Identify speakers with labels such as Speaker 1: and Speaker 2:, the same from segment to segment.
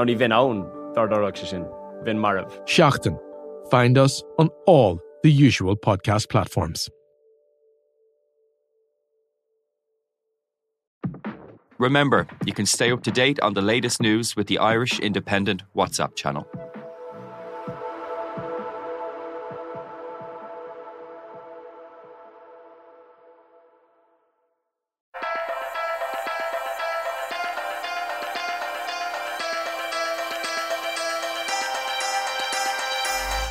Speaker 1: Ná ní bhín ann dardarach se sin, bhín marmh.
Speaker 2: Seachtain. Find us on all the usual podcast platforms.
Speaker 3: Remember, you can stay up to date on the latest news with the Irish Independent WhatsApp channel.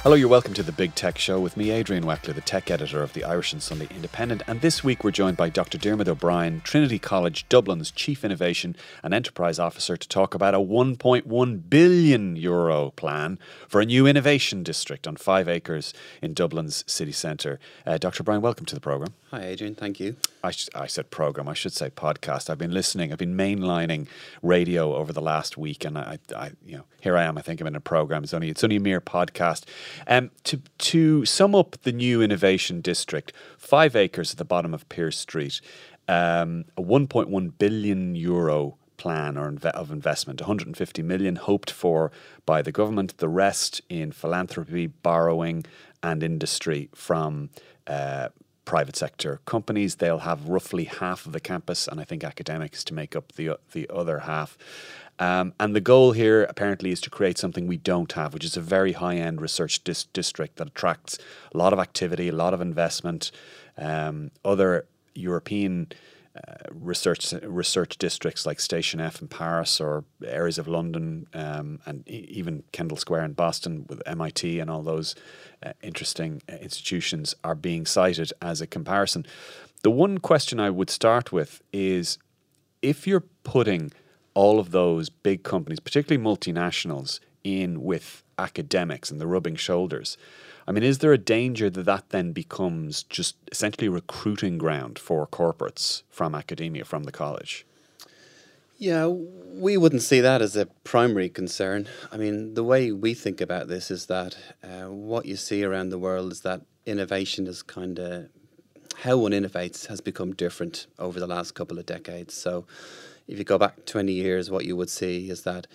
Speaker 4: Hello, you're welcome to the Big Tech Show with me, Adrian Weckler, the tech editor of the Irish and Sunday Independent. And this week we're joined by Dr. Diarmuid O'Brien, Trinity College Dublin's Chief Innovation and Enterprise Officer, to talk about a 1.1 billion euro plan for a new innovation district on five acres in Dublin's city centre. Uh, Dr. O'Brien, welcome to the programme.
Speaker 5: Hi, Adrian. Thank you.
Speaker 4: I, sh- I said program. I should say podcast. I've been listening. I've been mainlining radio over the last week, and I, I you know, here I am. I think I'm in a program. It's only it's only a mere podcast. Um, to to sum up the new innovation district, five acres at the bottom of Pearse Street, um, a 1.1 billion euro plan or inve- of investment, 150 million hoped for by the government. The rest in philanthropy, borrowing, and industry from. Uh, private sector companies. They'll have roughly half of the campus, and I think academics to make up the the other half. Um, and the goal here apparently is to create something we don't have, which is a very high end research dis- district that attracts a lot of activity, a lot of investment. Um, other European uh, research research districts like Station F in Paris or areas of London um, and e- even Kendall Square in Boston with MIT and all those uh, interesting uh, institutions are being cited as a comparison. The one question I would start with is if you're putting all of those big companies, particularly multinationals, in with academics and the rubbing shoulders. I mean, is there a danger that that then becomes just essentially recruiting ground for corporates from academia, from the college?
Speaker 5: Yeah, we wouldn't see that as a primary concern. I mean, the way we think about this is that uh, what you see around the world is that innovation is kind of how one innovates has become different over the last couple of decades. So, if you go back 20 years, what you would see is that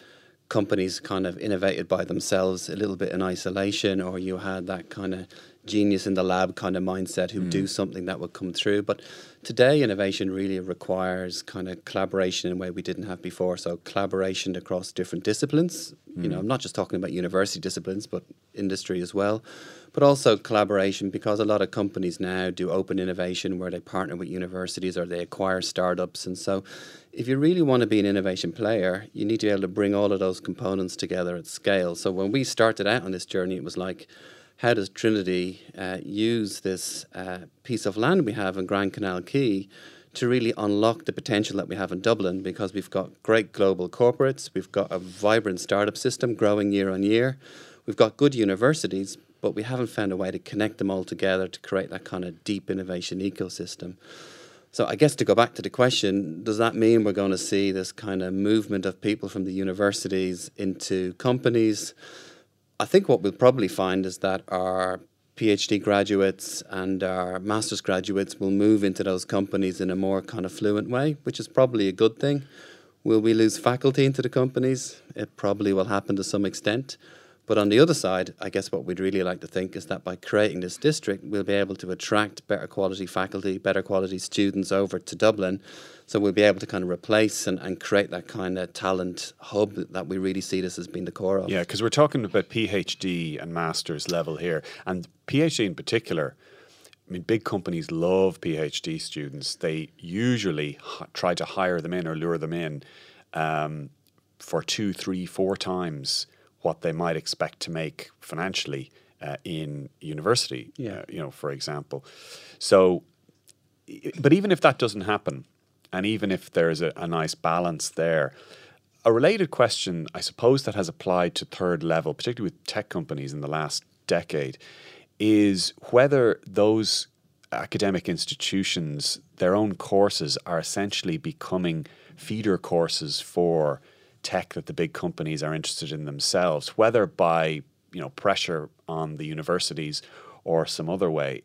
Speaker 5: companies kind of innovated by themselves a little bit in isolation, or you had that kind of genius in the lab kind of mindset who do mm. something that would come through. But today, innovation really requires kind of collaboration in a way we didn't have before. So, collaboration across different disciplines. You know, mm. I'm not just talking about university disciplines, but industry as well. But also collaboration because a lot of companies now do open innovation where they partner with universities or they acquire startups. And so, if you really want to be an innovation player, you need to be able to bring all of those components together at scale. So, when we started out on this journey, it was like, how does Trinity uh, use this uh, piece of land we have in Grand Canal Quay to really unlock the potential that we have in Dublin? Because we've got great global corporates, we've got a vibrant startup system growing year on year, we've got good universities, but we haven't found a way to connect them all together to create that kind of deep innovation ecosystem. So I guess to go back to the question, does that mean we're going to see this kind of movement of people from the universities into companies? I think what we'll probably find is that our PhD graduates and our master's graduates will move into those companies in a more kind of fluent way, which is probably a good thing. Will we lose faculty into the companies? It probably will happen to some extent. But on the other side, I guess what we'd really like to think is that by creating this district, we'll be able to attract better quality faculty, better quality students over to Dublin. So we'll be able to kind of replace and, and create that kind of talent hub that we really see this as being the core of.
Speaker 4: Yeah, because we're talking about PhD and master's level here, and PhD in particular. I mean, big companies love PhD students. They usually h- try to hire them in or lure them in um, for two, three, four times what they might expect to make financially uh, in university.
Speaker 5: Yeah.
Speaker 4: uh, you know, for example. So, but even if that doesn't happen, and even if there's a, a nice balance there, a related question, I suppose, that has applied to third level, particularly with tech companies in the last decade, is whether those academic institutions, their own courses, are essentially becoming feeder courses for tech that the big companies are interested in themselves, whether by you know pressure on the universities or some other way.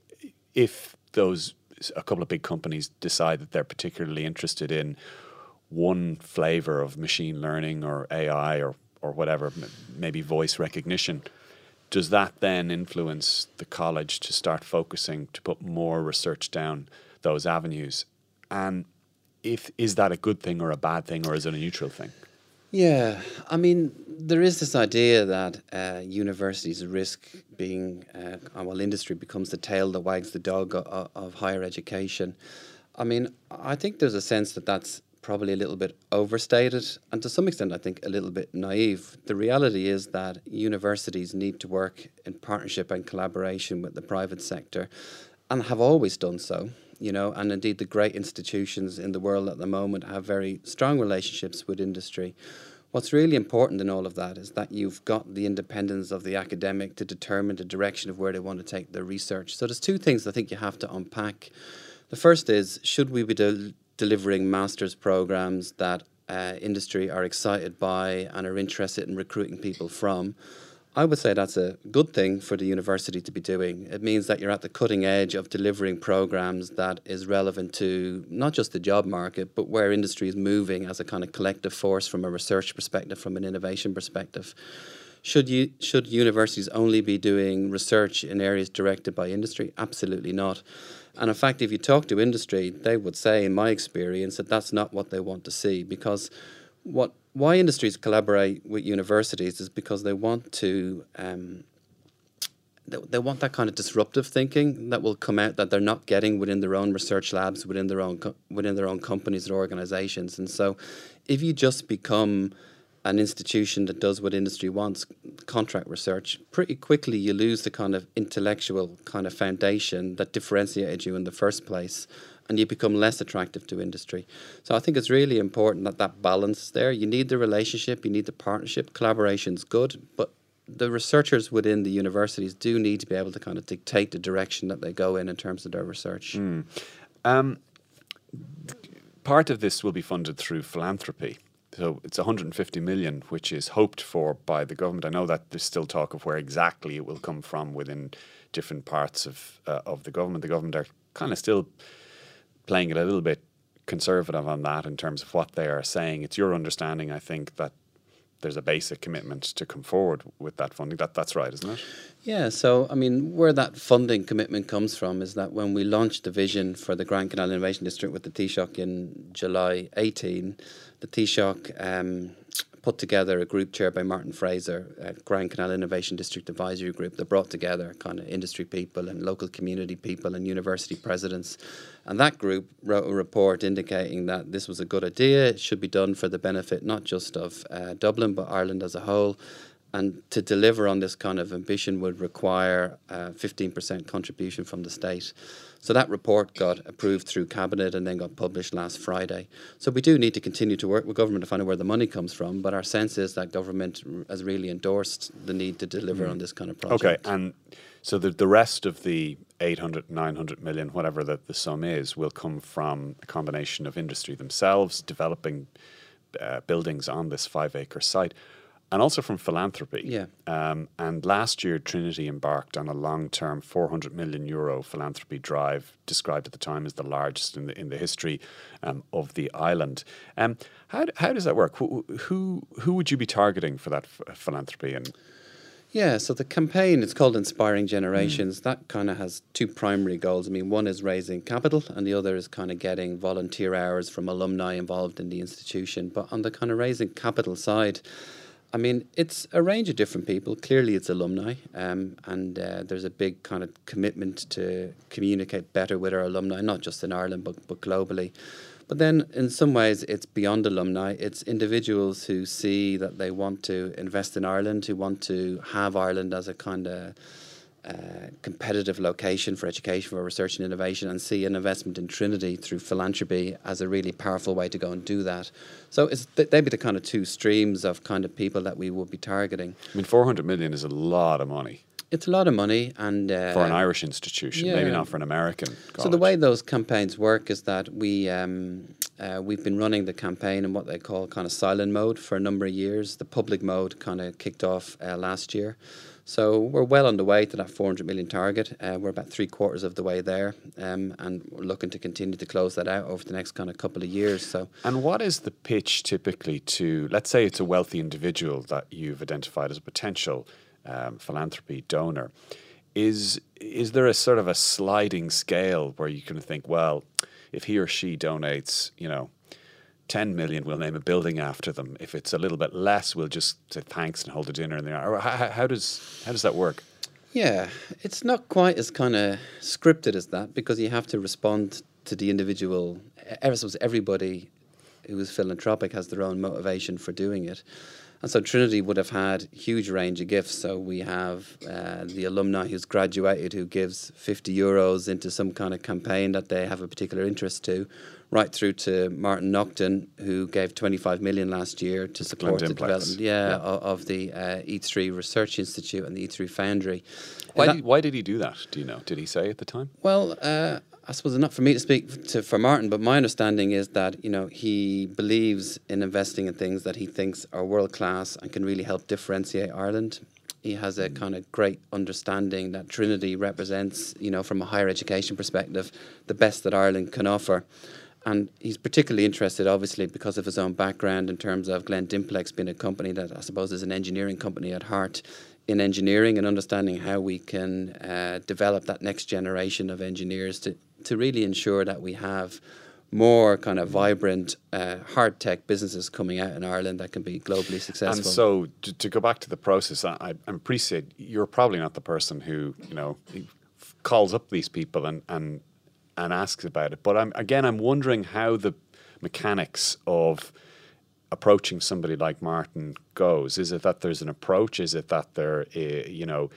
Speaker 4: If those a couple of big companies decide that they're particularly interested in one flavor of machine learning or AI or or whatever, maybe voice recognition, does that then influence the college to start focusing to put more research down those avenues? And if is that a good thing or a bad thing or is it a neutral thing?
Speaker 5: Yeah, I mean, there is this idea that uh, universities risk being, uh, well, industry becomes the tail that wags the dog of, of higher education. I mean, I think there's a sense that that's probably a little bit overstated and to some extent, I think, a little bit naive. The reality is that universities need to work in partnership and collaboration with the private sector and have always done so you know, and indeed the great institutions in the world at the moment have very strong relationships with industry. What's really important in all of that is that you've got the independence of the academic to determine the direction of where they want to take their research. So there's two things I think you have to unpack. The first is should we be del- delivering master's programs that uh, industry are excited by and are interested in recruiting people from? I would say that's a good thing for the university to be doing. It means that you're at the cutting edge of delivering programs that is relevant to not just the job market, but where industry is moving as a kind of collective force from a research perspective, from an innovation perspective. Should you should universities only be doing research in areas directed by industry? Absolutely not. And in fact, if you talk to industry, they would say, in my experience, that that's not what they want to see because what why industries collaborate with universities is because they want to um, they, they want that kind of disruptive thinking that will come out that they're not getting within their own research labs within their own co- within their own companies or organizations. And so if you just become an institution that does what industry wants contract research pretty quickly you lose the kind of intellectual kind of foundation that differentiated you in the first place and you become less attractive to industry. So I think it's really important that that balance is there. You need the relationship, you need the partnership. Collaboration's good, but the researchers within the universities do need to be able to kind of dictate the direction that they go in in terms of their research.
Speaker 4: Mm. Um, part of this will be funded through philanthropy. So it's 150 million, which is hoped for by the government. I know that there's still talk of where exactly it will come from within different parts of uh, of the government. The government are kind of still playing it a little bit conservative on that in terms of what they are saying. It's your understanding, I think, that there's a basic commitment to come forward with that funding. That that's right, isn't it?
Speaker 5: Yeah. So I mean, where that funding commitment comes from is that when we launched the vision for the Grand Canal Innovation District with the Taoiseach in July 18, the Taoiseach um, put together a group chaired by Martin Fraser, Grand Canal Innovation District Advisory Group that brought together kind of industry people and local community people and university presidents. And that group wrote a report indicating that this was a good idea, it should be done for the benefit not just of uh, Dublin but Ireland as a whole. And to deliver on this kind of ambition would require a 15% contribution from the state. So that report got approved through cabinet and then got published last Friday. So we do need to continue to work with government to find out where the money comes from. But our sense is that government has really endorsed the need to deliver mm. on this kind of project.
Speaker 4: Okay, and so the the rest of the 800, 900 million, whatever the, the sum is, will come from a combination of industry themselves developing uh, buildings on this five acre site and also from philanthropy.
Speaker 5: Yeah.
Speaker 4: Um, and last year, Trinity embarked on a long-term 400 million euro philanthropy drive, described at the time as the largest in the in the history um, of the island. Um, how how does that work? Who who, who would you be targeting for that f- philanthropy and?
Speaker 5: Yeah, so the campaign it's called Inspiring Generations. Mm. That kind of has two primary goals. I mean, one is raising capital, and the other is kind of getting volunteer hours from alumni involved in the institution. But on the kind of raising capital side, I mean, it's a range of different people. Clearly, it's alumni, um, and uh, there's a big kind of commitment to communicate better with our alumni, not just in Ireland but but globally. But then, in some ways, it's beyond alumni. It's individuals who see that they want to invest in Ireland, who want to have Ireland as a kind of uh, competitive location for education, for research and innovation, and see an investment in Trinity through philanthropy as a really powerful way to go and do that. So it's th- they'd be the kind of two streams of kind of people that we would be targeting.
Speaker 4: I mean, 400 million is a lot of money
Speaker 5: It's a lot of money, and uh,
Speaker 4: for an Irish institution, maybe not for an American.
Speaker 5: So the way those campaigns work is that we um, uh, we've been running the campaign in what they call kind of silent mode for a number of years. The public mode kind of kicked off uh, last year. So we're well on the way to that 400 million target. Uh, we're about three quarters of the way there, um, and we're looking to continue to close that out over the next kind of couple of years. So
Speaker 4: And what is the pitch typically to, let's say it's a wealthy individual that you've identified as a potential um, philanthropy donor? Is is there a sort of a sliding scale where you can think, well, if he or she donates, you know, 10 million, we'll name a building after them. If it's a little bit less, we'll just say thanks and hold a dinner in there. How, how does how does that work?
Speaker 5: Yeah, it's not quite as kind of scripted as that because you have to respond to the individual. Everybody who is philanthropic has their own motivation for doing it. And so Trinity would have had huge range of gifts. So we have uh, the alumni who's graduated who gives 50 euros into some kind of campaign that they have a particular interest to, right through to Martin Naughton who gave 25 million last year to support the development yeah, o- Of, the uh, E3 Research Institute and the E3 Foundry.
Speaker 4: Why
Speaker 5: And
Speaker 4: did, why did he do that? Do you know? Did he say at the time?
Speaker 5: well, uh, I suppose it's not for me to speak to for Martin, but my understanding is that you know he believes in investing in things that he thinks are world class and can really help differentiate Ireland. He has a kind of great understanding that Trinity represents, you know, from a higher education perspective, the best that Ireland can offer. And he's particularly interested, obviously, because of his own background in terms of Glen Dimplex being a company that I suppose is an engineering company at heart, in engineering and understanding how we can uh, develop that next generation of engineers to, to really ensure that we have more kind of vibrant uh, hard tech businesses coming out in Ireland that can be globally successful.
Speaker 4: And so, to, to go back to the process, I, I appreciate you're probably not the person who you know calls up these people and and and asks about it. But I'm again, I'm wondering how the mechanics of approaching somebody like Martin goes. Is it that there's an approach? Is it that they're uh, you know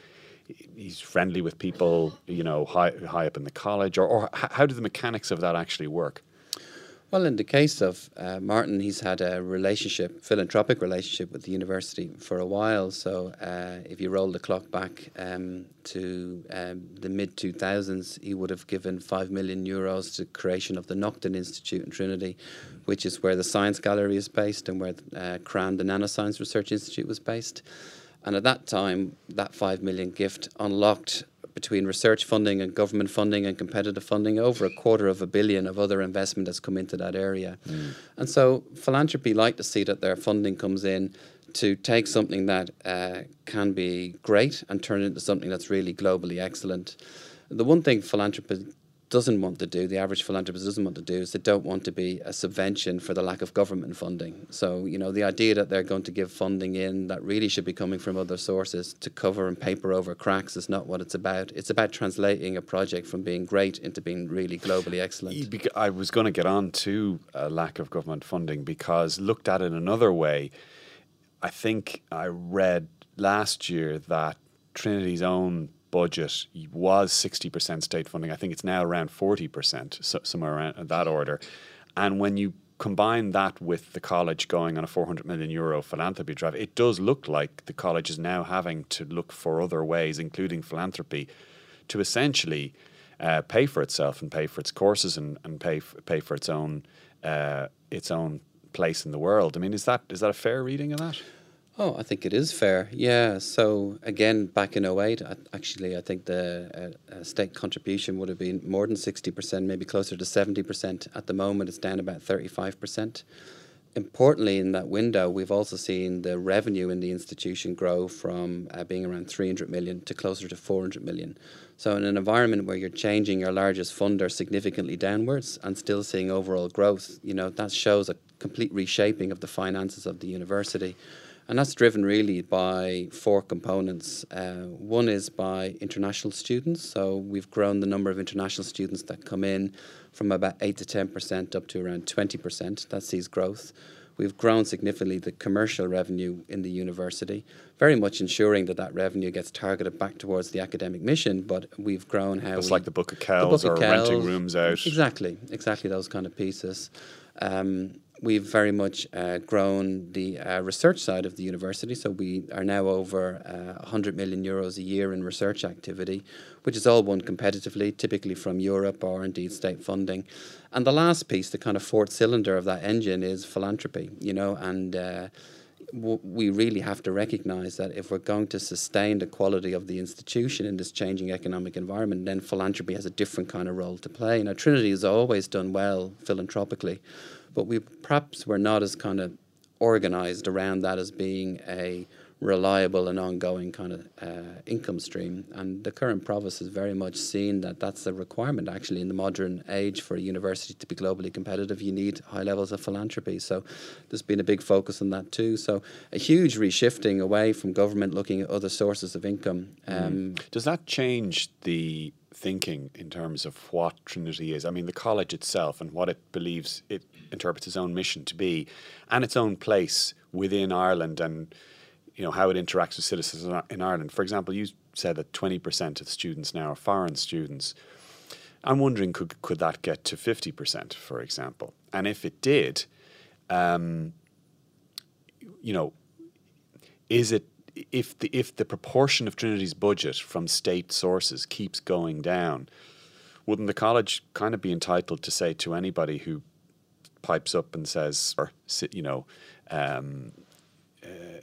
Speaker 4: he's friendly with people you know high high up in the college, or, or how do the mechanics of that actually work?
Speaker 5: Well, in the case of uh, Martin, he's had a relationship, philanthropic relationship with the university for a while. So, uh, if you roll the clock back um, to um, the mid 2000s, he would have given 5 million euros to creation of the Naughton Institute in Trinity, which is where the Science Gallery is based and where uh, CRANN, the Nanoscience Research Institute, was based. And at that time, that 5 million gift unlocked between research funding and government funding and competitive funding, over a quarter of a billion of other investment has come into that area. And so philanthropy like to see that their funding comes in to take something that uh, can be great and turn it into something that's really globally excellent. The one thing philanthropy doesn't want to do, the average philanthropist doesn't want to do, is they don't want to be a subvention for the lack of government funding. So, you know, the idea that they're going to give funding in that really should be coming from other sources to cover and paper over cracks is not what it's about. It's about translating a project from being great into being really globally excellent.
Speaker 4: I was going to get on to a lack of government funding because looked at in another way, I think I read last year that Trinity's own budget was 60% state funding. I think it's now around 40%, so somewhere around that order. And when you combine that with the college going on a 400 million euro philanthropy drive, it does look like the college is now having to look for other ways, including philanthropy, to essentially uh, pay for itself and pay for its courses and, and pay f- pay for its own uh, its own place in the world. I mean, is that is that a fair reading of that?
Speaker 5: Oh, I think it is fair. Yeah. So again, back in 08, I, actually, I think the uh, uh, state contribution would have been more than 60%, maybe closer to 70%. At the moment, it's down about 35%. Importantly, in that window, we've also seen the revenue in the institution grow from uh, being around 300 million to closer to 400 million. So, in an environment where you're changing your largest funder significantly downwards and still seeing overall growth, you know, that shows a complete reshaping of the finances of the university. And that's driven really by four components. Uh, one is by international students. So we've grown the number of international students that come in from about 8 to 10% up to around 20%. That sees growth. We've grown significantly the commercial revenue in the university, very much ensuring that that revenue gets targeted back towards the academic mission. But we've grown how
Speaker 4: It's
Speaker 5: we,
Speaker 4: like the Book of Kells or renting rooms out.
Speaker 5: Exactly, exactly those kind of pieces. Um, we've very much uh, grown the uh, research side of the university, so we are now over uh, 100 million euros a year in research activity, which is all won competitively, typically from Europe or indeed state funding. And the last piece, the kind of fourth cylinder of that engine, is philanthropy. You know, and uh, we really have to recognise that if we're going to sustain the quality of the institution in this changing economic environment, then philanthropy has a different kind of role to play. Now, Trinity has always done well philanthropically, but we perhaps were not as kind of organised around that as being a reliable and ongoing kind of uh, income stream. And the current provost has very much seen that that's a requirement actually in the modern age for a university to be globally competitive. You need high levels of philanthropy. So there's been a big focus on that too. So a huge reshifting away from government looking at other sources of income. Um,
Speaker 4: Does that change the thinking in terms of what Trinity is? I mean, the college itself and what it believes it interprets its own mission to be, and its own place within Ireland, and you know how it interacts with citizens in Ireland. For example, you said that twenty percent of the students now are foreign students. I'm wondering could could that get to fifty percent, for example? And if it did, um, you know, is it if the if the proportion of Trinity's budget from state sources keeps going down, wouldn't the college kind of be entitled to say to anybody who pipes up and says, or you know, um, uh,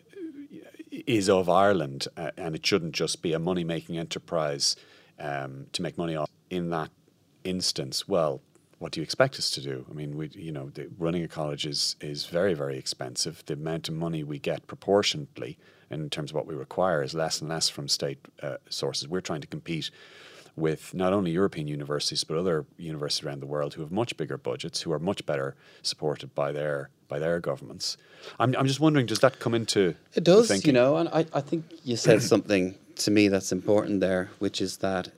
Speaker 4: is of Ireland, uh, and it shouldn't just be a money making enterprise um, to make money off. In that instance, well, what do you expect us to do? I mean, we, you know, the, running a college is is very very expensive. The amount of money we get proportionately in terms of what we require is less and less from state uh, sources. We're trying to compete with not only European universities but other universities around the world who have much bigger budgets, who are much better supported by their by their governments. I'm I'm just wondering, does that come into
Speaker 5: It does, you know, and I, I think you said something to me that's important there, which is that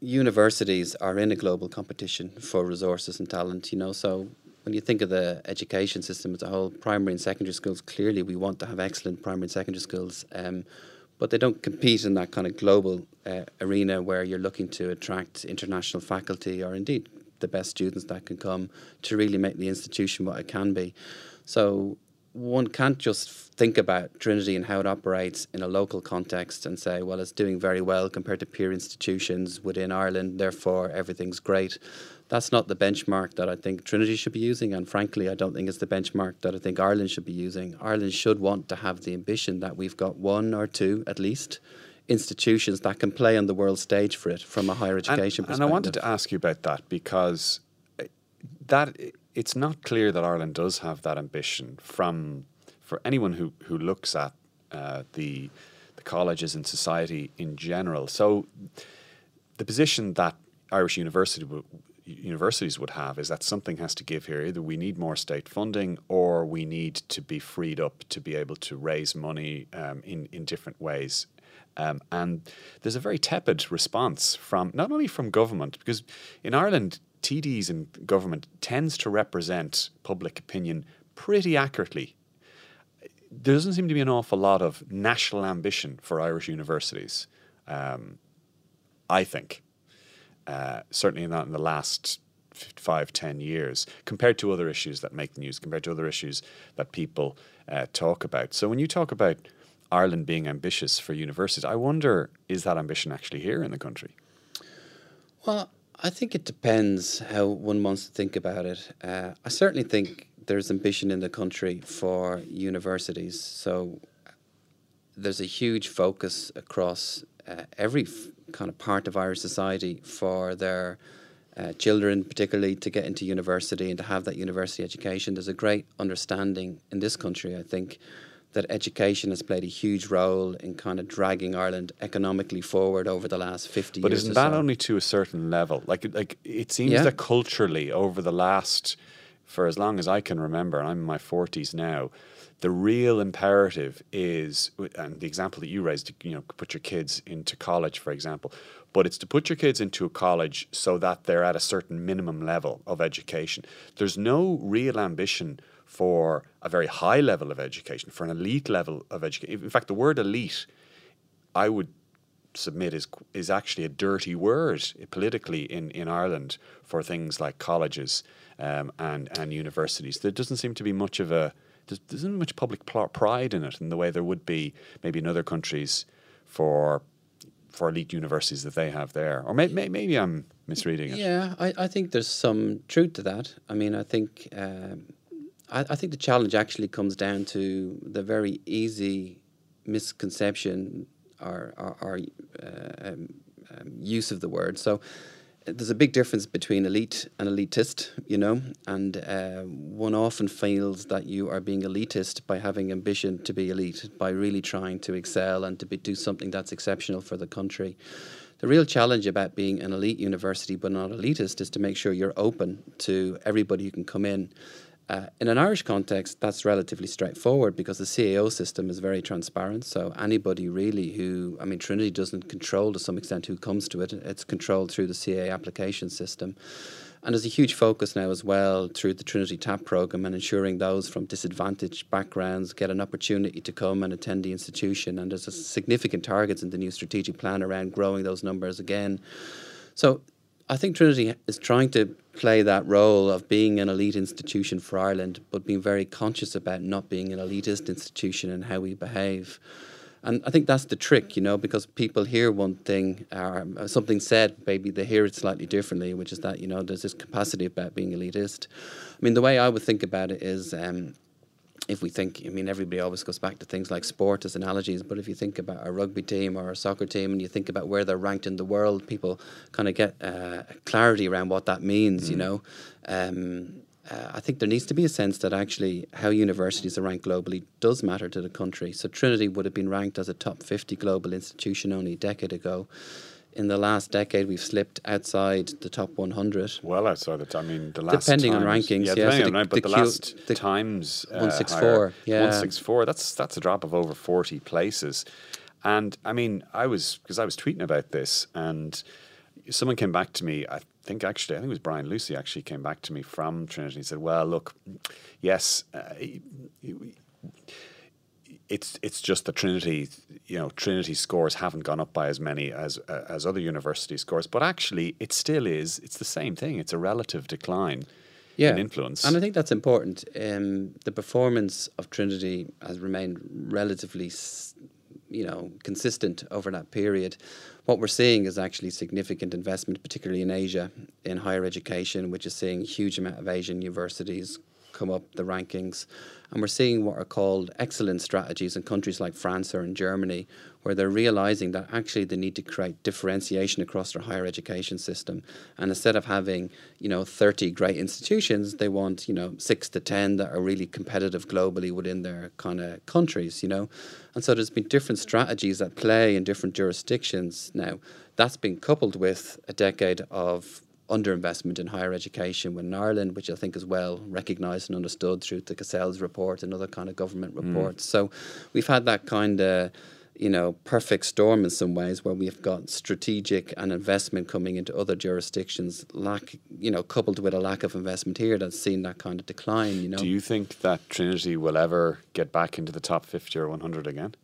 Speaker 5: universities are in a global competition for resources and talent, you know. So when you think of the education system as a whole, primary and secondary schools, clearly we want to have excellent primary and secondary schools, um, but they don't compete in that kind of global uh, arena where you're looking to attract international faculty or indeed the best students that can come to really make the institution what it can be. So one can't just think about Trinity and how it operates in a local context and say, well, it's doing very well compared to peer institutions within Ireland, therefore everything's great. That's not the benchmark that I think Trinity should be using, and frankly, I don't think it's the benchmark that I think Ireland should be using. Ireland should want to have the ambition that we've got one or two, at least, institutions that can play on the world stage for it from a higher education
Speaker 4: and,
Speaker 5: perspective.
Speaker 4: and I wanted to ask you about that because uh, that it's not clear that Ireland does have that ambition from for anyone who who looks at uh, the the colleges and society in general. So the position that Irish university w- universities would have is that something has to give here. Either we need more state funding, or we need to be freed up to be able to raise money um, in in different ways. Um, and there's a very tepid response from not only from government because in Ireland TDs and government tends to represent public opinion pretty accurately there doesn't seem to be an awful lot of national ambition for Irish universities. Um, I think, uh, certainly not in the last five, ten years, compared to other issues that make the news, compared to other issues that people uh, talk about. So when you talk about Ireland being ambitious for universities, I wonder is that ambition actually here in the country?
Speaker 5: Well, I think it depends how one wants to think about it. Uh, I certainly think there's ambition in the country for universities. So there's a huge focus across uh, every f- kind of part of Irish society for their uh, children, particularly to get into university and to have that university education. There's a great understanding in this country, I think, that education has played a huge role in kind of dragging Ireland economically forward over the last 50
Speaker 4: But
Speaker 5: years.
Speaker 4: But
Speaker 5: isn't
Speaker 4: that
Speaker 5: so.
Speaker 4: only to a certain level? Like, like it seems
Speaker 5: Yeah.
Speaker 4: that culturally, over the last, for as long as I can remember, and I'm in my forties now, the real imperative is, and the example that you raised, you know, put your kids into college, for example, but it's to put your kids into a college so that they're at a certain minimum level of education. There's no real ambition for a very high level of education, for an elite level of education. In fact, the word elite, I would submit is is actually a dirty word politically in, in Ireland for things like colleges um, and and universities. There doesn't seem to be much of a there's, there isn't much public pride in it in the way there would be maybe in other countries for for elite universities that they have there. Or may, may, maybe I'm misreading it.
Speaker 5: Yeah, I, I think there's some truth to that. I mean, I think um, I, I think the challenge actually comes down to the very easy misconception or, or, or uh, um, um, use of the word. So there's a big difference between elite and elitist, you know, and uh, one often feels that you are being elitist by having ambition to be elite, by really trying to excel and to be, do something that's exceptional for the country. The real challenge about being an elite university but not elitist is to make sure you're open to everybody who can come in uh, in an Irish context, that's relatively straightforward because the CAO system is very transparent. So anybody really who, I mean, Trinity doesn't control to some extent who comes to it. It's controlled through the CA application system. And there's a huge focus now as well through the Trinity TAP program and ensuring those from disadvantaged backgrounds get an opportunity to come and attend the institution. And there's significant targets in the new strategic plan around growing those numbers again. So I think Trinity is trying to play that role of being an elite institution for Ireland, but being very conscious about not being an elitist institution and how we behave. And I think that's the trick, you know, because people hear one thing or something said, maybe they hear it slightly differently, which is that, you know, there's this capacity about being elitist. I mean, the way I would think about it is um, if we think, I mean, everybody always goes back to things like sport as analogies, but if you think about a rugby team or a soccer team and you think about where they're ranked in the world, people kind of get uh, clarity around what that means, mm. you know. Um, uh, I think there needs to be a sense that actually how universities are ranked globally does matter to the country. So Trinity would have been ranked as a top 50 global institution only a decade ago in the last decade we've slipped outside the top 100.
Speaker 4: Well outside the I mean the last
Speaker 5: depending
Speaker 4: times,
Speaker 5: on rankings.
Speaker 4: Yeah,
Speaker 5: yeah
Speaker 4: so
Speaker 5: the,
Speaker 4: the, but the, the last the times
Speaker 5: uh, 164. Yeah,
Speaker 4: 164. That's that's a drop of over 40 places. And I mean, I was because I was tweeting about this, and someone came back to me. I think actually, I think it was Brian Lucey actually came back to me from Trinity. He said, "Well, look, yes." Uh, it's it's just the Trinity, you know, Trinity scores haven't gone up by as many as uh, as other university scores, but actually it still is. It's the same thing. It's a relative decline
Speaker 5: yeah.
Speaker 4: in influence,
Speaker 5: and I think that's important. Um, the performance of Trinity has remained relatively, you know, consistent over that period. What we're seeing is actually significant investment, particularly in Asia, in higher education, which is seeing a huge amount of Asian universities come up the rankings. And we're seeing what are called excellent strategies in countries like France or in Germany, where they're realizing that actually they need to create differentiation across their higher education system. And instead of having, you know, 30 great institutions, they want, you know, six to 10 that are really competitive globally within their kind of countries, you know. And so there's been different strategies at play in different jurisdictions now. That's been coupled with a decade of underinvestment in higher education when in Ireland, which I think is well recognised and understood through the Cassells report and other kind of government mm. reports. Mm. So we've had that kind of you know, perfect storm in some ways where we've got strategic and investment coming into other jurisdictions, lack, you know, coupled with a lack of investment here that's seen that kind of decline, you know.
Speaker 4: Do you think that Trinity will ever get back into the top 50 or 100 again?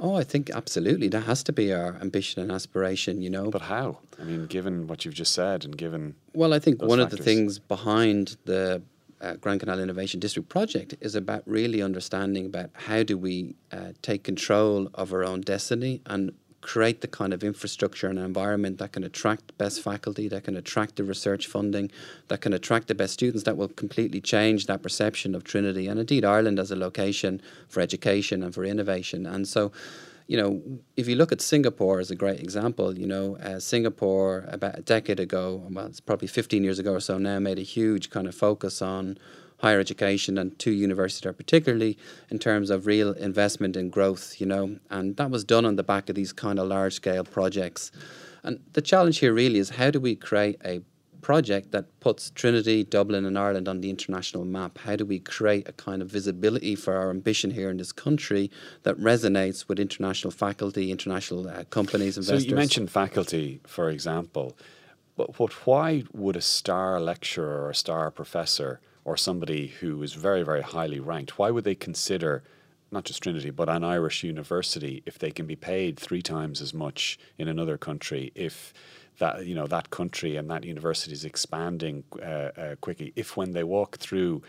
Speaker 5: Oh, I think absolutely. That has to be our ambition and aspiration, you know.
Speaker 4: But how? I mean, given what you've just said and given.
Speaker 5: Well, I think one
Speaker 4: factors.
Speaker 5: of the things behind the uh, Grand Canal Innovation District project is about really understanding about how do we uh, take control of our own destiny and create the kind of infrastructure and environment that can attract the best faculty, that can attract the research funding, that can attract the best students, that will completely change that perception of Trinity and indeed Ireland as a location for education and for innovation. And so, you know, if you look at Singapore as a great example, you know, uh, Singapore about a decade ago, well, it's probably 15 years ago or so now, made a huge kind of focus on higher education and two universities are particularly in terms of real investment in growth, you know, and that was done on the back of these kind of large scale projects. And the challenge here really is how do we create a project that puts Trinity, Dublin, and Ireland on the international map? How do we create a kind of visibility for our ambition here in this country that resonates with international faculty, international uh, companies, investors?
Speaker 4: So you mentioned faculty, for example, but, but why would a star lecturer or a star professor or somebody who is very, very highly ranked, why would they consider not just Trinity, but an Irish university if they can be paid three times as much in another country, if that you know that country and that university is expanding uh, uh, quickly, if when they walk through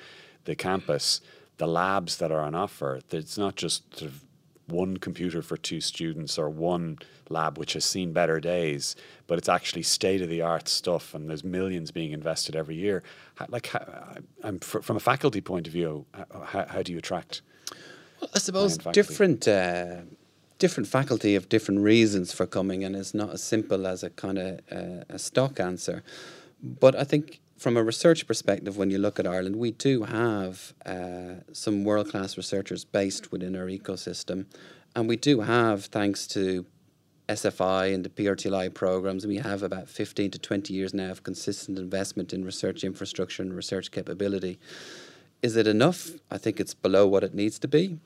Speaker 4: the campus, the labs that are on offer, it's not just sort of one computer for two students or one lab which has seen better days, but it's actually state of the art stuff, and there's millions being invested every year. Like, how, from a faculty point of view, how, how do you attract?
Speaker 5: Well, I suppose different. Uh, different faculty have different reasons for coming, and it's not as simple as a kind of uh, a stock answer. But I think from a research perspective, when you look at Ireland, we do have uh, some world class researchers based within our ecosystem. And we do have, thanks to SFI and the PRTLI programs, we have about 15 to 20 years now of consistent investment in research infrastructure and research capability. Is it enough? I think it's below what it needs to be.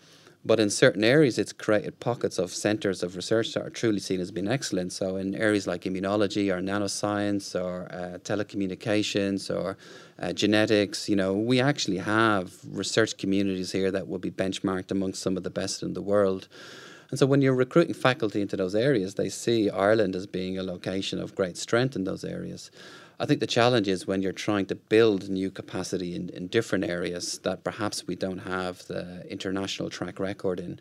Speaker 5: But in certain areas, it's created pockets of centres of research that are truly seen as being excellent. So, in areas like immunology or nanoscience or uh, telecommunications or uh, genetics, you know, we actually have research communities here that will be benchmarked amongst some of the best in the world. And so, when you're recruiting faculty into those areas, they see Ireland as being a location of great strength in those areas. I think the challenge is when you're trying to build new capacity in, in different areas that perhaps we don't have the international track record in,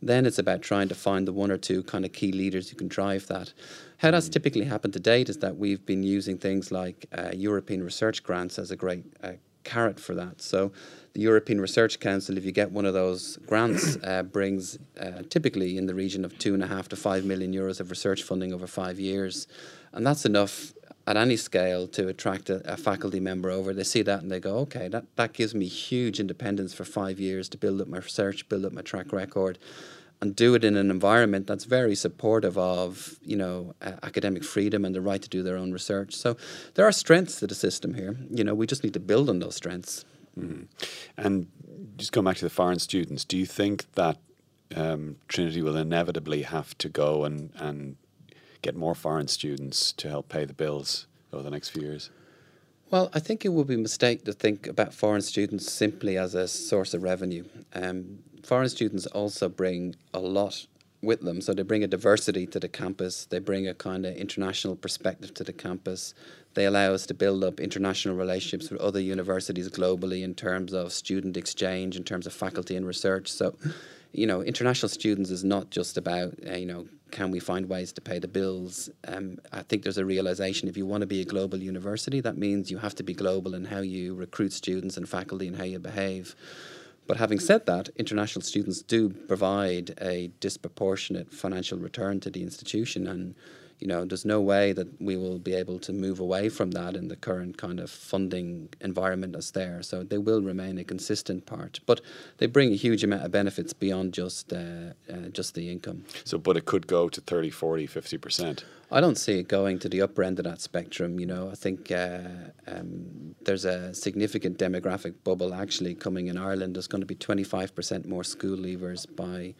Speaker 5: then it's about trying to find the one or two kind of key leaders who can drive that. How that's typically happened to date is that we've been using things like uh, European research grants as a great uh, carrot for that. So, the European Research Council, if you get one of those grants, uh, brings uh, typically in the region of two and a half to five million euros of research funding over five years, and that's enough at any scale to attract a, a, faculty member over. They see that and they go, okay, that, that gives me huge independence for five years to build up my research, build up my track record, and do it in an environment that's very supportive of, you know, uh, academic freedom and the right to do their own research. So there are strengths to the system here. You know, we just need to build on those strengths.
Speaker 4: Mm-hmm. And just going back to the foreign students, do you think that um, Trinity will inevitably have to go and, and get more foreign students to help pay the bills over the next few years?
Speaker 5: Well, I think it would be a mistake to think about foreign students simply as a source of revenue. Um, foreign students also bring a lot with them. So they bring a diversity to the campus, they bring a kind of international perspective to the campus. They allow us to build up international relationships with other universities globally in terms of student exchange, in terms of faculty and research. So, you know, international students is not just about, uh, you know, can we find ways to pay the bills? Um, I think there's a realization if you want to be a global university, that means you have to be global in how you recruit students and faculty and how you behave. But having said that, international students do provide a disproportionate financial return to the institution, and you know, there's no way that we will be able to move away from that in the current kind of funding environment that's there. So they will remain a consistent part, but they bring a huge amount of benefits beyond just uh, uh, just the income.
Speaker 4: So, but it could go to 30, 40, 50 percent.
Speaker 5: I don't see it going to the upper end of that spectrum. You know, I think uh, um, there's a significant demographic bubble actually coming in Ireland. There's going to be 25% more school leavers by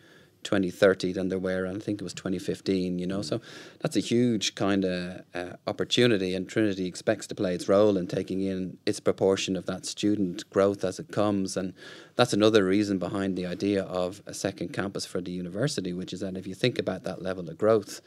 Speaker 5: 2030 than there were, and I think it was 2015, you know. So that's a huge kind of uh, opportunity, and Trinity expects to play its role in taking in its proportion of that student growth as it comes. And that's another reason behind the idea of a second campus for the university, which is that if you think about that level of growth,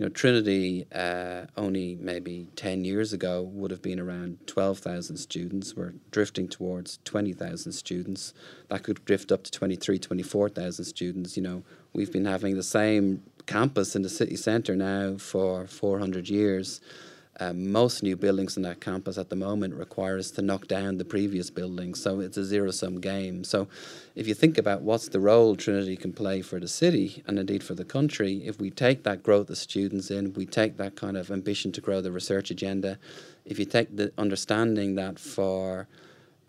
Speaker 5: you know, Trinity uh, only maybe 10 years ago would have been around 12,000 students. We're drifting towards 20,000 students. That could drift up to 23, 24,000 students. You know, we've been having the same campus in the city centre now for 400 years. Um, most new buildings in that campus at the moment require us to knock down the previous buildings, so it's a zero sum game. So, if you think about what's the role Trinity can play for the city and indeed for the country, if we take that growth of students in, we take that kind of ambition to grow the research agenda, if you take the understanding that for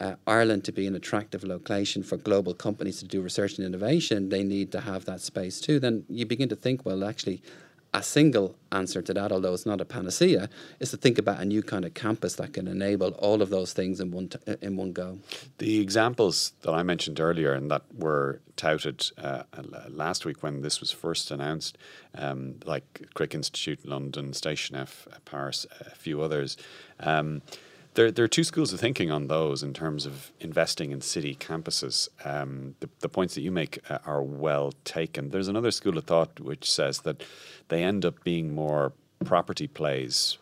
Speaker 5: uh, Ireland to be an attractive location for global companies to do research and innovation, they need to have that space too. Then you begin to think, well, actually, a single answer to that, although it's not a panacea, is to think about a new kind of campus that can enable all of those things in one t- in one go.
Speaker 4: The examples that I mentioned earlier and that were touted uh, last week when this was first announced, um, like Crick Institute, London, Station F, Paris, a few others. Um, there, there are two schools of thinking on those in terms of investing in city campuses. Um, the, the points that you make uh, are well taken. There's another school of thought which says that they end up being more property plays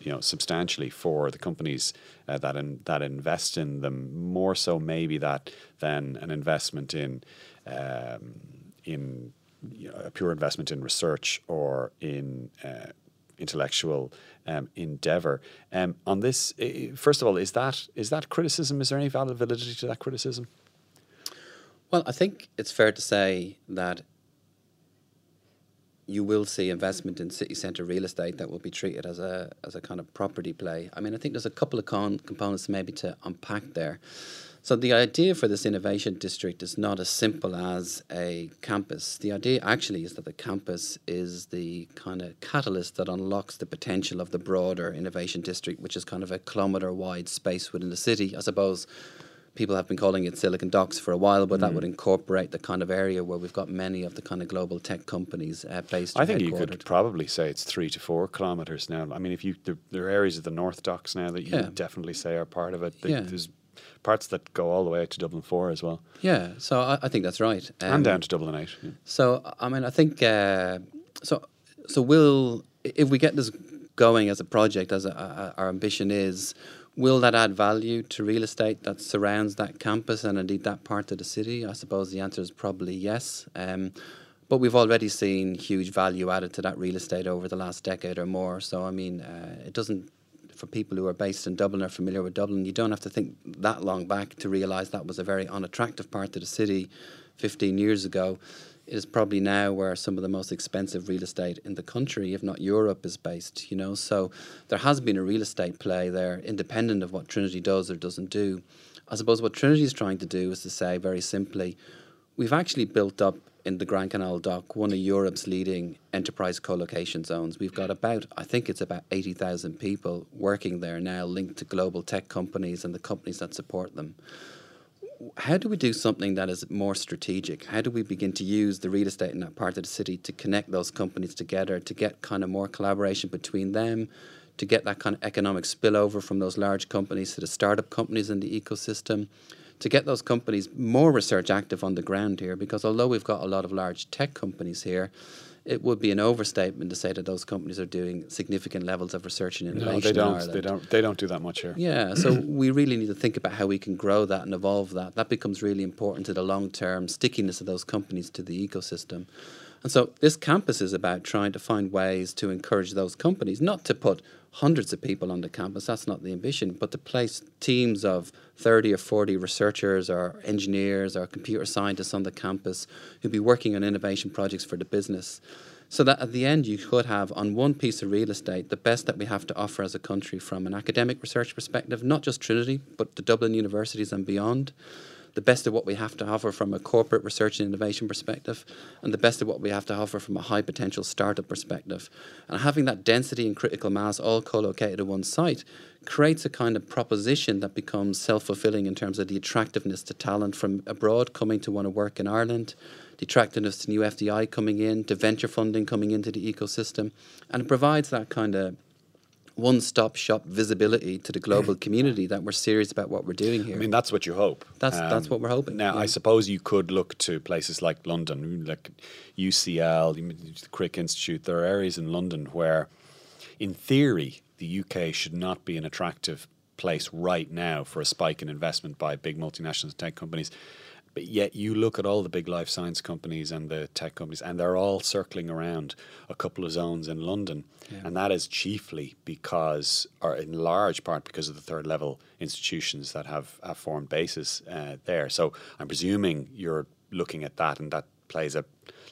Speaker 4: you know substantially for the companies uh, that in, that invest in them more so maybe that than an investment in um, in you know, a pure investment in research or in uh, intellectual um, endeavor. Um, on this, first of all, is that is that criticism? Is there any valid validity to that criticism?
Speaker 5: Well, I think it's fair to say that you will see investment in city centre real estate that will be treated as a as a kind of property play. I mean, I think there's a couple of con- components maybe to unpack there. So the idea for this innovation district is not as simple as a campus. The idea actually is that the campus is the kind of catalyst that unlocks the potential of the broader innovation district, which is kind of a kilometre wide space within the city. I suppose people have been calling it Silicon Docks for a while, but mm. that would incorporate the kind of area where we've got many of the kind of global tech companies uh, based.
Speaker 4: I think you could probably say it's three to four kilometres now. I mean, if you there, there, are areas of the North Docks now that you yeah. definitely say are part of it. Yeah. There's parts that go all the way to Dublin Four as well.
Speaker 5: Yeah, so I, I think that's right,
Speaker 4: um, and down to Dublin Eight. Yeah.
Speaker 5: So I mean, I think uh, so. So will if we get this going as a project, as a, a, our ambition is Will that add value to real estate that surrounds that campus and indeed that part of the city? I suppose the answer is probably yes. Um, but we've already seen huge value added to that real estate over the last decade or more. So, I mean, uh, it doesn't, for people who are based in Dublin or familiar with Dublin, you don't have to think that long back to realise that was a very unattractive part of the city 15 years ago It is probably now where some of the most expensive real estate in the country, if not Europe, is based. You know, so there has been a real estate play there, independent of what Trinity does or doesn't do. I suppose what Trinity is trying to do is to say very simply, we've actually built up in the Grand Canal Dock one of Europe's leading enterprise co-location zones. We've got about, I think it's about 80,000 people working there now linked to global tech companies and the companies that support them how do we do something that is more strategic? How do we begin to use the real estate in that part of the city to connect those companies together, to get kind of more collaboration between them, to get that kind of economic spillover from those large companies to the startup companies in the ecosystem, to get those companies more research active on the ground here? Because although we've got a lot of large tech companies here, it would be an overstatement to say that those companies are doing significant levels of research and innovation.
Speaker 4: No, they don't. They don't. They don't do that much here.
Speaker 5: Yeah, so we really need to think about how we can grow that and evolve that. That becomes really important to the long term stickiness of those companies to the ecosystem. And so this campus is about trying to find ways to encourage those companies, not to put hundreds of people on the campus, that's not the ambition, but to place teams of 30 or 40 researchers or engineers or computer scientists on the campus who'd be working on innovation projects for the business. So that at the end, you could have on one piece of real estate the best that we have to offer as a country from an academic research perspective, not just Trinity, but the Dublin universities and beyond the best of what we have to offer from a corporate research and innovation perspective, and the best of what we have to offer from a high potential startup perspective. And having that density and critical mass all co located at one site creates a kind of proposition that becomes self fulfilling in terms of the attractiveness to talent from abroad coming to want to work in Ireland the attractiveness to new FDI coming in, to venture funding coming into the ecosystem, and it provides that kind of one stop shop visibility to the global community that we're serious about what we're doing here.
Speaker 4: I mean, that's what you hope.
Speaker 5: That's um, that's what we're hoping.
Speaker 4: Now, yeah. I suppose you could look to places like London, like UCL, the Crick Institute. There are areas in London where, in theory, the UK should not be an attractive place right now for a spike in investment by big multinational tech companies. But yet you look at all the big life science companies and the tech companies, and they're all circling around a couple of zones in London. Yeah. And that is chiefly because, or in large part because of the third level institutions that have, formed bases uh, there. So I'm presuming you're looking at that and that plays a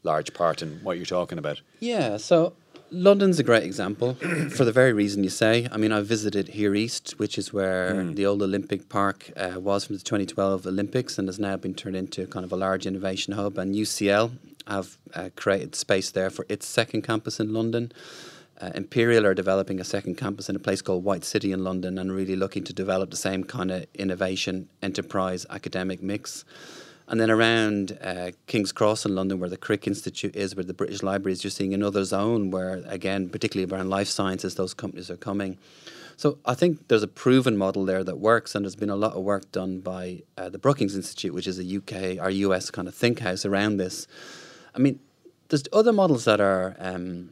Speaker 4: large part in what you're talking about.
Speaker 5: Yeah. So London's a great example for the very reason you say. I mean, I visited Here East, which is where mm. the old Olympic Park uh, was from the 2012 Olympics and has now been turned into kind of a large innovation hub. And UCL have uh, created space there for its second campus in London. Uh, Imperial are developing a second campus in a place called White City in London and really looking to develop the same kind of innovation, enterprise, academic mix. And then around uh, King's Cross in London, where the Crick Institute is, where the British Library is, you're seeing another zone where, again, particularly around life sciences, those companies are coming. So I think there's a proven model there that works, and there's been a lot of work done by uh, the Brookings Institute, which is a UK or US kind of think house around this. I mean, there's other models that are um,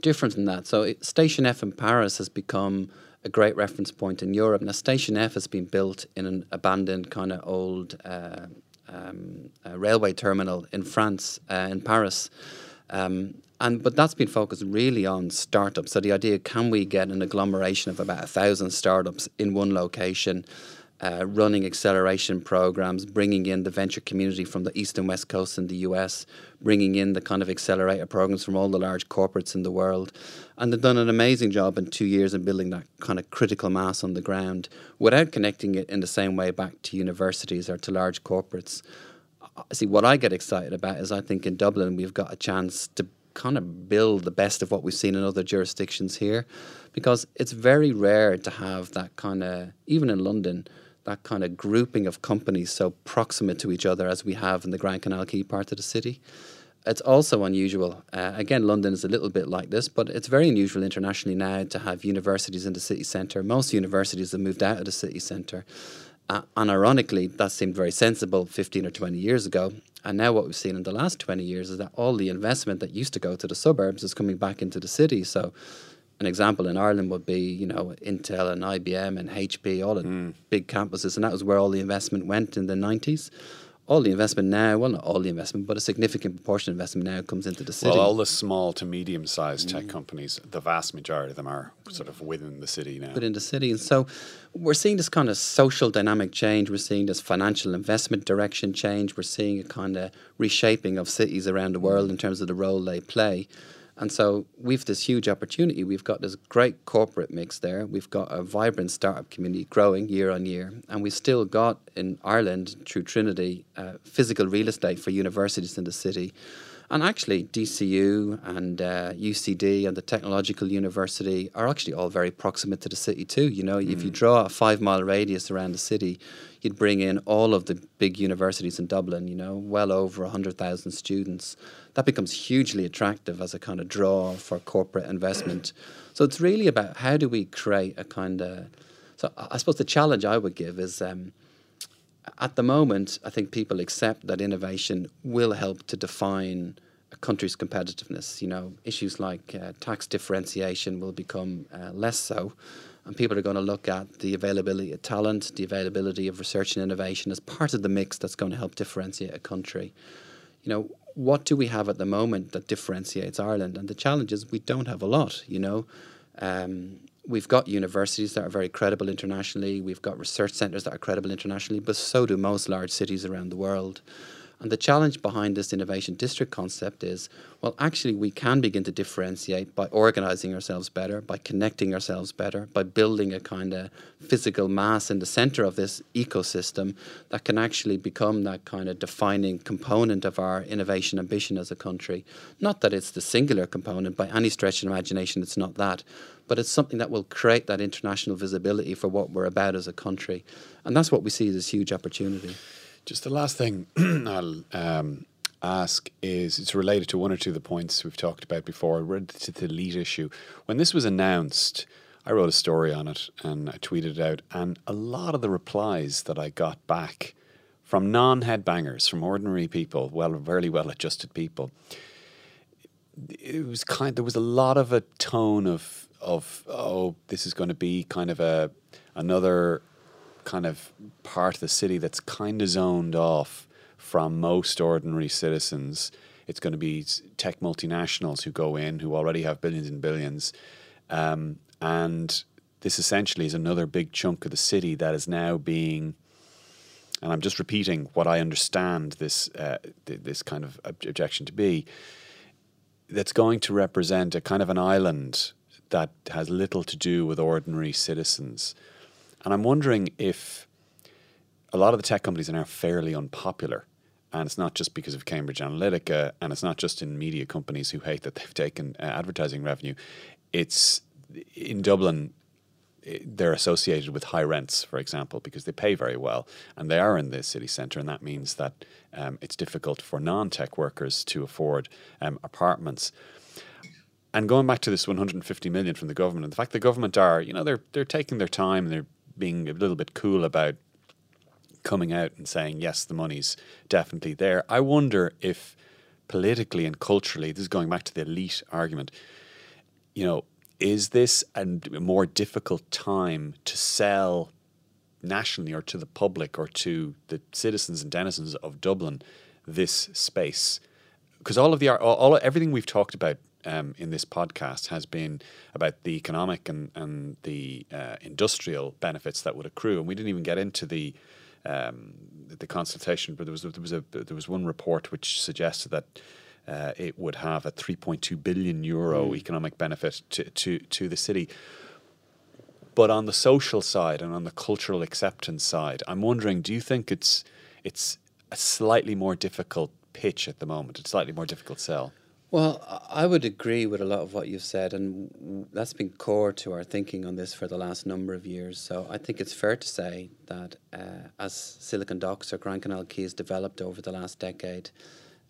Speaker 5: different than that. So it, Station F in Paris has become a great reference point in Europe. Now, Station F has been built in an abandoned kind of old uh, um, railway terminal in France, uh, in Paris. Um, and but that's been focused really on startups. So the idea: can we get an agglomeration of about a thousand startups in one location? Uh, running acceleration programs, bringing in the venture community from the east and west coast in the US, bringing in the kind of accelerator programs from all the large corporates in the world. And they've done an amazing job in two years in building that kind of critical mass on the ground without connecting it in the same way back to universities or to large corporates. See, what I get excited about is I think in Dublin we've got a chance to kind of build the best of what we've seen in other jurisdictions here because it's very rare to have that kind of, even in London, that kind of grouping of companies so proximate to each other as we have in the Grand Canal Quay part of the city. It's also unusual. Uh, again, London is a little bit like this, but it's very unusual internationally now to have universities in the city centre. Most universities have moved out of the city centre. Uh, and ironically, that seemed very sensible 15 or 20 years ago. And now, what we've seen in the last 20 years is that all the investment that used to go to the suburbs is coming back into the city. So, an example in Ireland would be, you know, Intel and IBM and HP, all the mm. big campuses, and that was where all the investment went in the 90s. All the investment now, well, not all the investment, but a significant proportion of investment now comes into the city.
Speaker 4: Well, all the small to medium sized mm. tech companies, the vast majority of them are sort of within the city now.
Speaker 5: Within the city. And so we're seeing this kind of social dynamic change. We're seeing this financial investment direction change. We're seeing a kind of reshaping of cities around the world in terms of the role they play. And so we've this huge opportunity. We've got this great corporate mix there. We've got a vibrant startup community growing year on year. And we've still got in Ireland, through Trinity, uh, physical real estate for universities in the city. And actually, DCU and uh, UCD and the Technological University are actually all very proximate to the city too. You know, mm. if you mm. draw a five mile radius around the city, you'd bring in all of the big universities in Dublin. You know, well over hundred thousand students. That becomes hugely attractive as a kind of draw for corporate investment. So it's really about how do we create a kind of. So I suppose the challenge I would give is. Um, at the moment, I think people accept that innovation will help to define a country's competitiveness. You know, issues like uh, tax differentiation will become uh, less so, and people are going to look at the availability of talent, the availability of research and innovation as part of the mix that's going to help differentiate a country. You know, what do we have at the moment that differentiates Ireland? And the challenge is we don't have a lot. You know. Um, we've got universities that are very credible internationally, we've got research centres that are credible internationally, but so do most large cities around the world. And the challenge behind this innovation district concept is well, actually, we can begin to differentiate by organizing ourselves better, by connecting ourselves better, by building a kind of physical mass in the center of this ecosystem that can actually become that kind of defining component of our innovation ambition as a country. Not that it's the singular component, by any stretch of imagination, it's not that, but it's something that will create that international visibility for what we're about as a country. And that's what we see as a huge opportunity.
Speaker 4: Just the last thing I'll um, ask is it's related to one or two of the points we've talked about before, related to the lead issue. When this was announced, I wrote a story on it and I tweeted it out, and a lot of the replies that I got back from non headbangers, from ordinary people, well, very well adjusted people, it was kind. There was a lot of a tone of of oh, this is going to be kind of a another kind of part of the city that's kind of zoned off from most ordinary citizens. It's going to be tech multinationals who go in, who already have billions and billions. Um, and this essentially is another big chunk of the city that is now being, and I'm just repeating what I understand this, uh, th- this kind of objection to be, that's going to represent a kind of an island that has little to do with ordinary citizens and I'm wondering if a lot of the tech companies are now fairly unpopular. And it's not just because of Cambridge Analytica, and it's not just in media companies who hate that they've taken uh, advertising revenue. It's in Dublin, they're associated with high rents, for example, because they pay very well and they are in the city centre, and that means that um, it's difficult for non tech workers to afford um, apartments. And going back to this 150 million from the government, and the fact the government are, you know, they're they're taking their time they're being a little bit cool about coming out and saying yes, the money's definitely there. I wonder if politically and culturally, this is going back to the elite argument. You know, is this a more difficult time to sell nationally or to the public or to the citizens and denizens of Dublin this space? Because all of the all, everything we've talked about um, in this podcast has been about the economic and and the uh, industrial benefits that would accrue, and we didn't even get into the um, the consultation. But there was there was a there was one report which suggested that. Uh, it would have a 3.2 billion euro
Speaker 5: Mm.
Speaker 4: economic benefit to, to, to the city. But on the social side and on the cultural acceptance side, I'm wondering, do you think it's it's a slightly more difficult pitch at the moment, a slightly more difficult sell?
Speaker 5: Well, I would agree with a lot of what you've said, and that's been core to our thinking on this for the last number of years. So I think it's fair to say that uh, as Silicon Docks or Grand Canal Quay has developed over the last decade,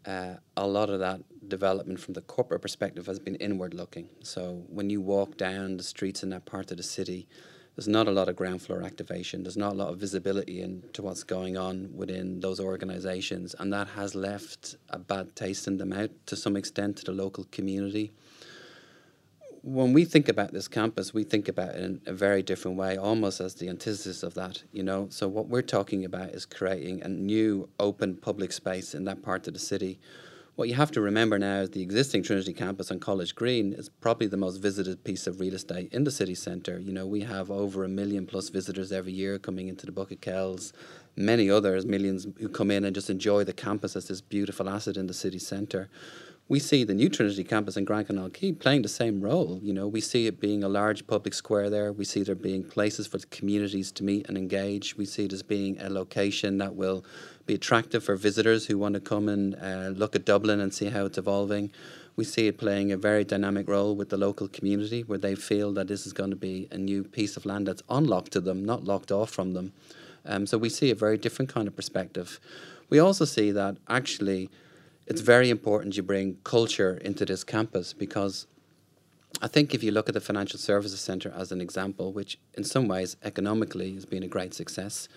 Speaker 5: uh, a lot of that development from the corporate perspective has been inward looking. So when you walk down the streets in that part of the city, there's not a lot of ground floor activation. There's not a lot of visibility into what's going on within those organisations, and that has left a bad taste in the mouth to some extent to the local community. When we think about this campus, we think about it in a very different way, almost as the antithesis of that. You know, so what we're talking about is creating a new open public space in that part of the city. What you have to remember now is the existing Trinity campus on College Green is probably the most visited piece of real estate in the city centre. You know, we have over a million plus visitors every year coming into the Book of Kells, many others, millions who come in and just enjoy the campus as this beautiful asset in the city centre. We see the new Trinity campus in Grand Canal Quay playing the same role. You know, we see it being a large public square there. We see there being places for the communities to meet and engage. We see it as being a location that will be attractive for visitors who want to come and uh, look at Dublin and see how it's evolving. We see it playing a very dynamic role with the local community where they feel that this is going to be a new piece of land that's unlocked to them, not locked off from them. Um, so we see a very different kind of perspective. We also see that actually it's very important you bring culture into this campus because I think if you look at the Financial Services Centre as an example, which in some ways economically has been a great success,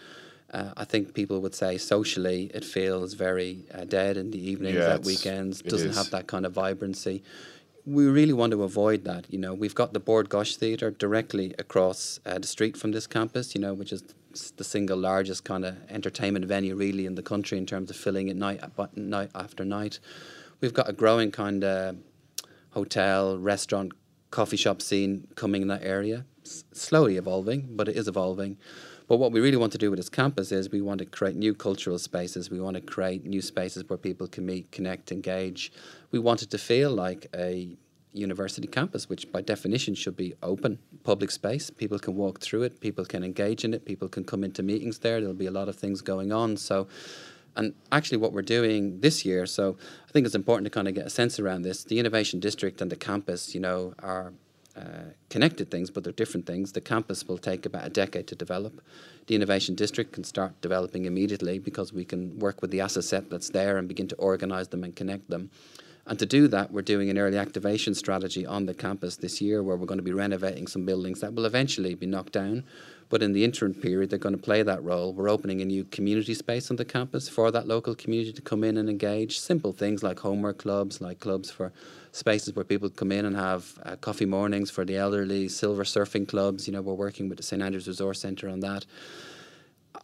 Speaker 5: uh, I think people would say socially it feels very uh, dead in the evenings,
Speaker 4: Yeah,
Speaker 5: at weekends, doesn't have that kind of vibrancy. We really want to avoid that. You know, we've got the Bord Gáis Theatre directly across uh, the street from this campus. You know, which is s- the single largest kind of entertainment venue really in the country in terms of filling it night night after night. We've got a growing kind of hotel, restaurant, coffee shop scene coming in that area. Slowly evolving, but it is evolving. But what we really want to do with this campus is we want to create new cultural spaces. We want to create new spaces where people can meet, connect, engage. We want it to feel like a university campus, which by definition should be open, public space. People can walk through it, people can engage in it, people can come into meetings there. There'll be a lot of things going on. So and actually, what we're doing this year, so I think it's important to kind of get a sense around this. The innovation district and the campus, you know, are uh, connected things, but they're different things. The campus will take about a decade to develop. The innovation district can start developing immediately because we can work with the asset set that's there and begin to organize them and connect them. And to do that, we're doing an early activation strategy on the campus this year where we're going to be renovating some buildings that will eventually be knocked down. But in the interim period, they're going to play that role. We're opening a new community space on the campus for that local community to come in and engage. Simple things like homework clubs, like clubs for spaces where people come in and have uh, coffee mornings for the elderly, silver surfing clubs. You know, we're working with the St Andrews Resource Centre on that.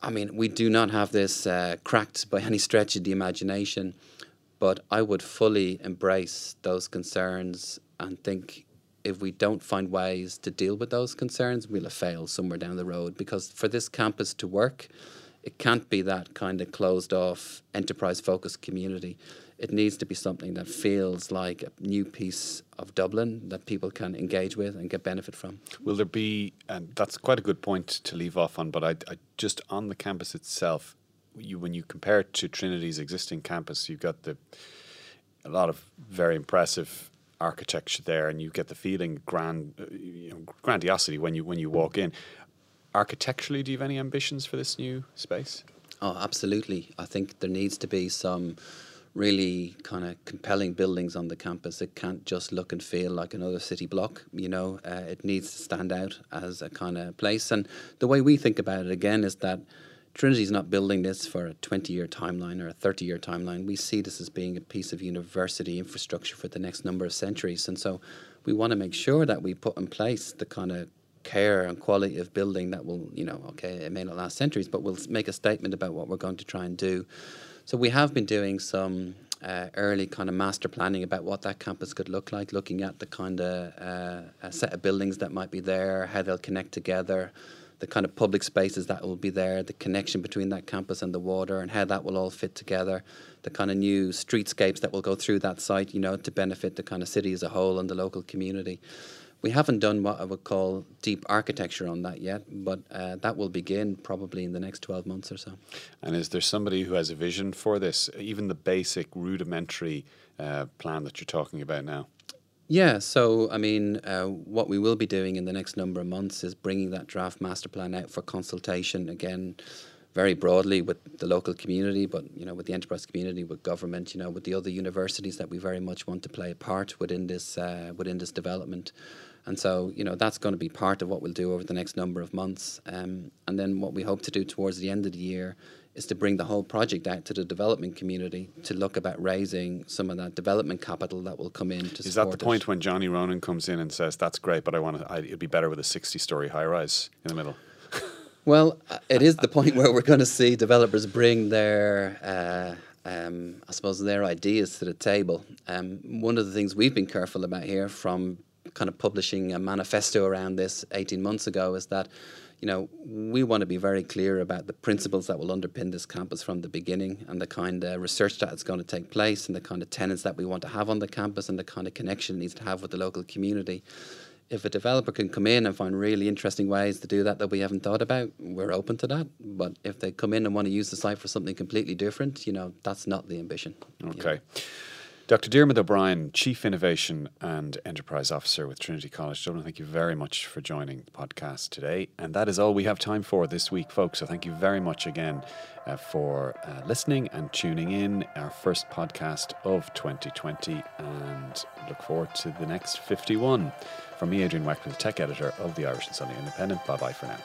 Speaker 5: I mean, we do not have this uh, cracked by any stretch of the imagination, but I would fully embrace those concerns and think if we don't find ways to deal with those concerns, we'll have failed somewhere down the road. Because for this campus to work, it can't be that kind of closed off, enterprise focused community. It needs to be something that feels like a new piece of Dublin that people can engage with and get benefit from.
Speaker 4: Will there be, and that's quite a good point to leave off on, but I, I just on the campus itself, you when you compare it to Trinity's existing campus, you've got the a lot of very impressive architecture there, and you get the feeling grand, you know, grandiosity when you when you walk in. Architecturally, do you have any ambitions for this new space?
Speaker 5: Oh, absolutely. I think there needs to be some really kind of compelling buildings on the campus. It can't just look and feel like another city block. You know, uh, it needs to stand out as a kind of place. And the way we think about it again is that Trinity's not building this for a 20 year timeline or a 30 year timeline. We see this as being a piece of university infrastructure for the next number of centuries. And so we want to make sure that we put in place the kind of care and quality of building that will, you know, okay, it may not last centuries, but we'll make a statement about what we're going to try and do. So we have been doing some uh, early kind of master planning about what that campus could look like, looking at the kind of uh, set of buildings that might be there, how they'll connect together, the kind of public spaces that will be there, the connection between that campus and the water, and how that will all fit together, the kind of new streetscapes that will go through that site, you know, to benefit the kind of city as a whole and the local community. We haven't done what I would call deep architecture on that yet, but uh, that will begin probably in the next 12 months or so.
Speaker 4: And is there somebody who has a vision for this, even the basic rudimentary uh, plan that you're talking about now?
Speaker 5: Yeah, so I mean, uh, what we will be doing in the next number of months is bringing that draft master plan out for consultation again, very broadly with the local community, but you know, with the enterprise community, with government, you know, with the other universities that we very much want to play a part within this uh, within this development. And so, you know, that's going to be part of what we'll do over the next number of months. Um, and then what we hope to do towards the end of the year is to bring the whole project out to the development community to look about raising some of that development capital that will come in to
Speaker 4: Is that the point
Speaker 5: it.
Speaker 4: when Johnny Ronan comes in and says, that's great, but I want to, I, it'd be better with a 60 story high rise in the middle?
Speaker 5: Well, it is the point where we're going to see developers bring their, uh, um, I suppose, their ideas to the table. Um, one of the things we've been careful about here from kind of publishing a manifesto around this 18 months ago is that you know we want to be very clear about the principles that will underpin this campus from the beginning and the kind of research that is going to take place and the kind of tenants that we want to have on the campus and the kind of connection it needs to have with the local community if a developer can come in and find really interesting ways to do that that we haven't thought about, we're open to that. But if they come in and want to use the site for something completely different, you know, that's not the ambition.
Speaker 4: Okay.
Speaker 5: You know?
Speaker 4: Dr. Diarmuid O'Brien, Chief Innovation and Enterprise Officer with Trinity College Dublin, thank you very much for joining the podcast today. And that is all we have time for this week, folks. So thank you very much again uh, for uh, listening and tuning in. Our first podcast of 2020, and look forward to the next 51. From me, Adrian Weckler, the tech editor of the Irish and Sunday Independent. Bye bye for now.